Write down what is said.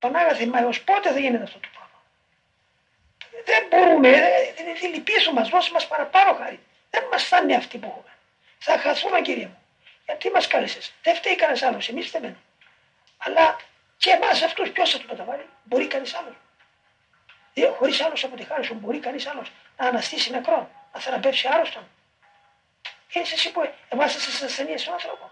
Πανάγαθε, Μάριος, πότε θα γίνεται αυτό το πράγμα; Δεν μπορούμε, ε, ε, ε, δεν τη λυπήσω μας, δώσε μας παραπάνω χάρη. Δεν μας φτάνει αυτή που έχουμε. Θα χαθούμε, κύριε μου. Γιατί μας κάλεσες; Δεν φταίει κανένας άλλος, εμείς φταίμε. Αλλά και εμάς αυτούς ποιος θα του μεταβάλει; Μπορεί κανείς άλλος. Ε, Χωρίς άλλος από τη χάρη σου μπορεί κανείς άλλος να αναστήσει νεκρό, να θεραπεύσει άρρωστον. Είναι εσύ που εμάς σας ασθενείες στον άνθρωπος.